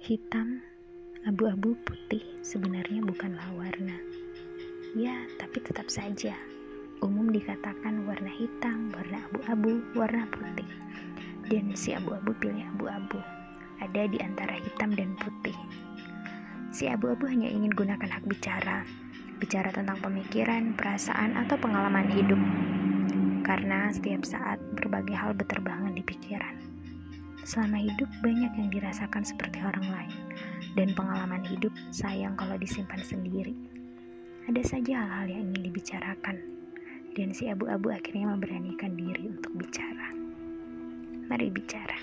Hitam, abu-abu, putih sebenarnya bukanlah warna. Ya, tapi tetap saja. Umum dikatakan warna hitam, warna abu-abu, warna putih. Dan si abu-abu pilih abu-abu. Ada di antara hitam dan putih. Si abu-abu hanya ingin gunakan hak bicara, bicara tentang pemikiran, perasaan, atau pengalaman hidup. Karena setiap saat berbagai hal berterbangan di pikiran. Selama hidup banyak yang dirasakan seperti orang lain, dan pengalaman hidup sayang kalau disimpan sendiri. Ada saja hal-hal yang ingin dibicarakan, dan si abu-abu akhirnya memberanikan diri untuk bicara. Mari bicara.